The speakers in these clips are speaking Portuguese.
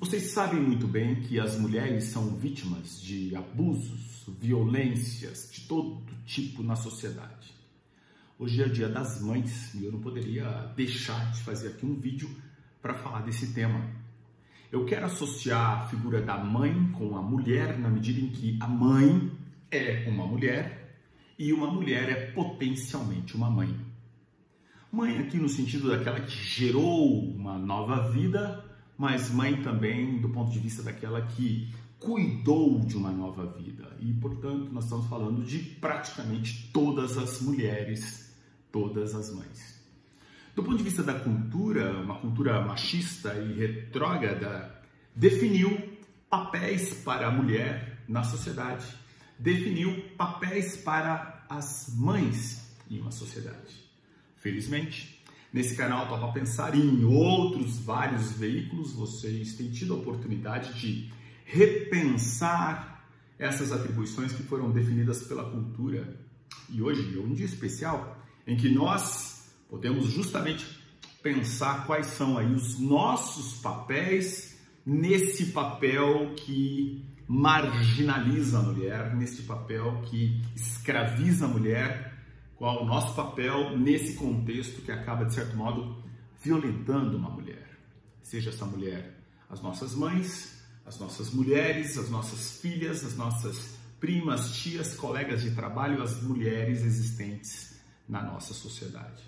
Vocês sabem muito bem que as mulheres são vítimas de abusos, violências de todo tipo na sociedade. Hoje é dia das mães e eu não poderia deixar de fazer aqui um vídeo para falar desse tema. Eu quero associar a figura da mãe com a mulher na medida em que a mãe é uma mulher e uma mulher é potencialmente uma mãe. Mãe aqui no sentido daquela que gerou uma nova vida mas mãe também do ponto de vista daquela que cuidou de uma nova vida. E, portanto, nós estamos falando de praticamente todas as mulheres, todas as mães. Do ponto de vista da cultura, uma cultura machista e retrógrada definiu papéis para a mulher na sociedade, definiu papéis para as mães em uma sociedade. Felizmente, Nesse canal Topa Pensar e em outros vários veículos, vocês têm tido a oportunidade de repensar essas atribuições que foram definidas pela cultura. E hoje é um dia especial em que nós podemos justamente pensar quais são aí os nossos papéis nesse papel que marginaliza a mulher, nesse papel que escraviza a mulher qual o nosso papel nesse contexto que acaba, de certo modo, violentando uma mulher. Seja essa mulher as nossas mães, as nossas mulheres, as nossas filhas, as nossas primas, tias, colegas de trabalho, as mulheres existentes na nossa sociedade.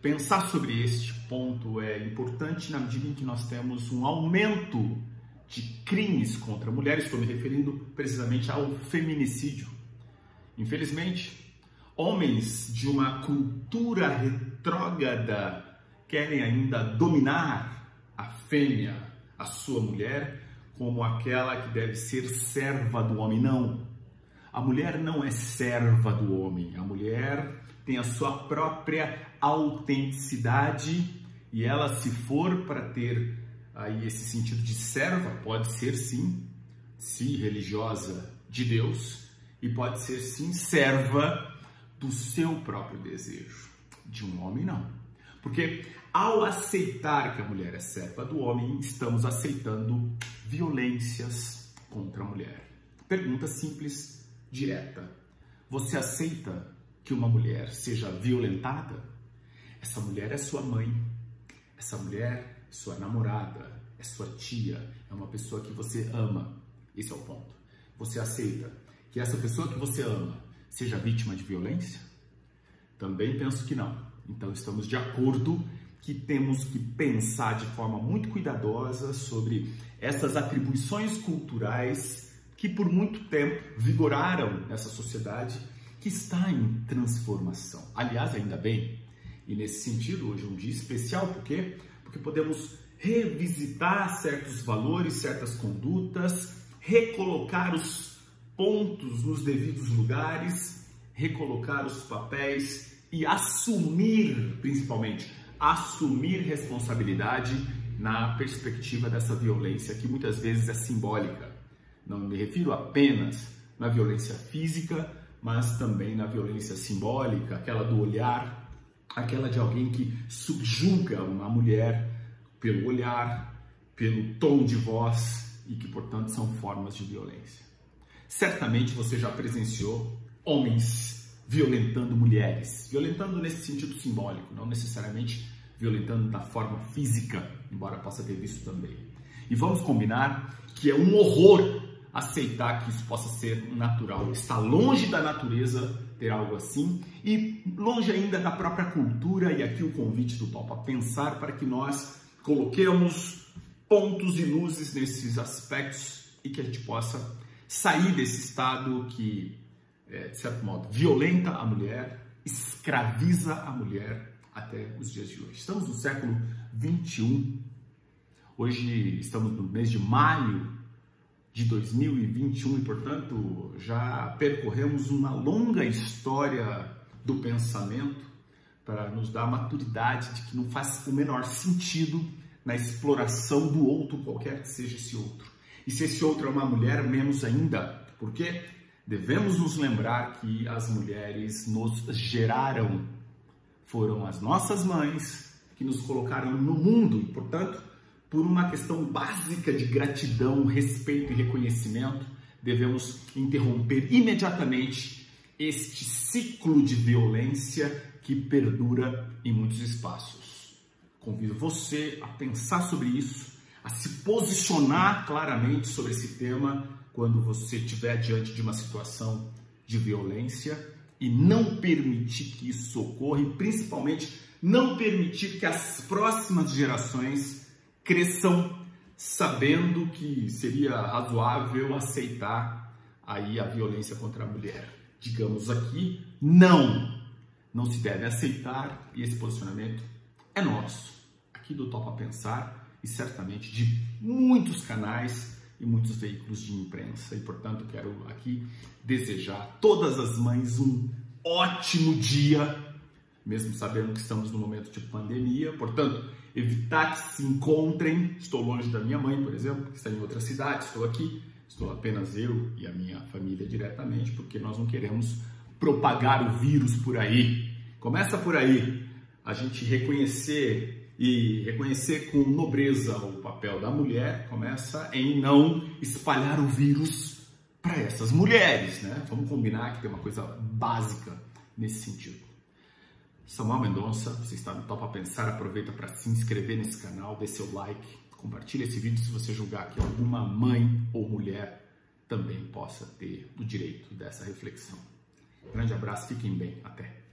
Pensar sobre este ponto é importante na medida em que nós temos um aumento de crimes contra mulheres, estou me referindo precisamente ao feminicídio. Infelizmente, homens de uma cultura retrógrada querem ainda dominar a fêmea, a sua mulher, como aquela que deve ser serva do homem. Não. A mulher não é serva do homem. A mulher tem a sua própria autenticidade e ela, se for para ter aí esse sentido de serva, pode ser sim, se religiosa de Deus, e pode ser sim serva do seu próprio desejo. De um homem, não. Porque ao aceitar que a mulher é serva do homem, estamos aceitando violências contra a mulher. Pergunta simples, direta. Você aceita que uma mulher seja violentada? Essa mulher é sua mãe. Essa mulher é sua namorada, é sua tia, é uma pessoa que você ama. Esse é o ponto. Você aceita que essa pessoa que você ama seja vítima de violência? Também penso que não. Então estamos de acordo que temos que pensar de forma muito cuidadosa sobre essas atribuições culturais que por muito tempo vigoraram nessa sociedade que está em transformação. Aliás, ainda bem. E nesse sentido, hoje é um dia especial, por quê? Porque podemos revisitar certos valores, certas condutas, recolocar os pontos nos devidos lugares, recolocar os papéis e assumir, principalmente, assumir responsabilidade na perspectiva dessa violência que muitas vezes é simbólica. Não me refiro apenas na violência física, mas também na violência simbólica, aquela do olhar, aquela de alguém que subjuga uma mulher pelo olhar, pelo tom de voz e que, portanto, são formas de violência. Certamente você já presenciou homens violentando mulheres, violentando nesse sentido simbólico, não necessariamente violentando da forma física, embora possa ter visto também. E vamos combinar que é um horror aceitar que isso possa ser natural. Está longe da natureza ter algo assim e longe ainda da própria cultura. E aqui o convite do Topa pensar para que nós coloquemos pontos e luzes nesses aspectos e que a gente possa sair desse estado que, é, de certo modo, violenta a mulher, escraviza a mulher até os dias de hoje. Estamos no século 21. Hoje estamos no mês de maio de 2021 e, portanto, já percorremos uma longa história do pensamento para nos dar a maturidade de que não faz o menor sentido na exploração do outro, qualquer que seja esse outro. E se esse outro é uma mulher, menos ainda. Porque devemos nos lembrar que as mulheres nos geraram. Foram as nossas mães que nos colocaram no mundo e, portanto, por uma questão básica de gratidão, respeito e reconhecimento, devemos interromper imediatamente este ciclo de violência que perdura em muitos espaços. Convido você a pensar sobre isso, a se posicionar claramente sobre esse tema quando você estiver diante de uma situação de violência e não permitir que isso ocorra e principalmente não permitir que as próximas gerações cresçam sabendo que seria razoável aceitar aí a violência contra a mulher. Digamos aqui, não. Não se deve aceitar e esse posicionamento é nosso, aqui do Topa Pensar e certamente de muitos canais e muitos veículos de imprensa. E, portanto, quero aqui desejar a todas as mães um ótimo dia, mesmo sabendo que estamos no momento de pandemia. Portanto, evitar que se encontrem. Estou longe da minha mãe, por exemplo, que está em outra cidade, estou aqui. Estou apenas eu e a minha família diretamente, porque nós não queremos propagar o vírus por aí. Começa por aí. A gente reconhecer e reconhecer com nobreza o papel da mulher começa em não espalhar o vírus para essas mulheres, né? Vamos combinar que tem uma coisa básica nesse sentido. Samuel Mendonça, você está no Topa Pensar, aproveita para se inscrever nesse canal, dê seu like, compartilhe esse vídeo se você julgar que alguma mãe ou mulher também possa ter o direito dessa reflexão. Grande abraço, fiquem bem, até!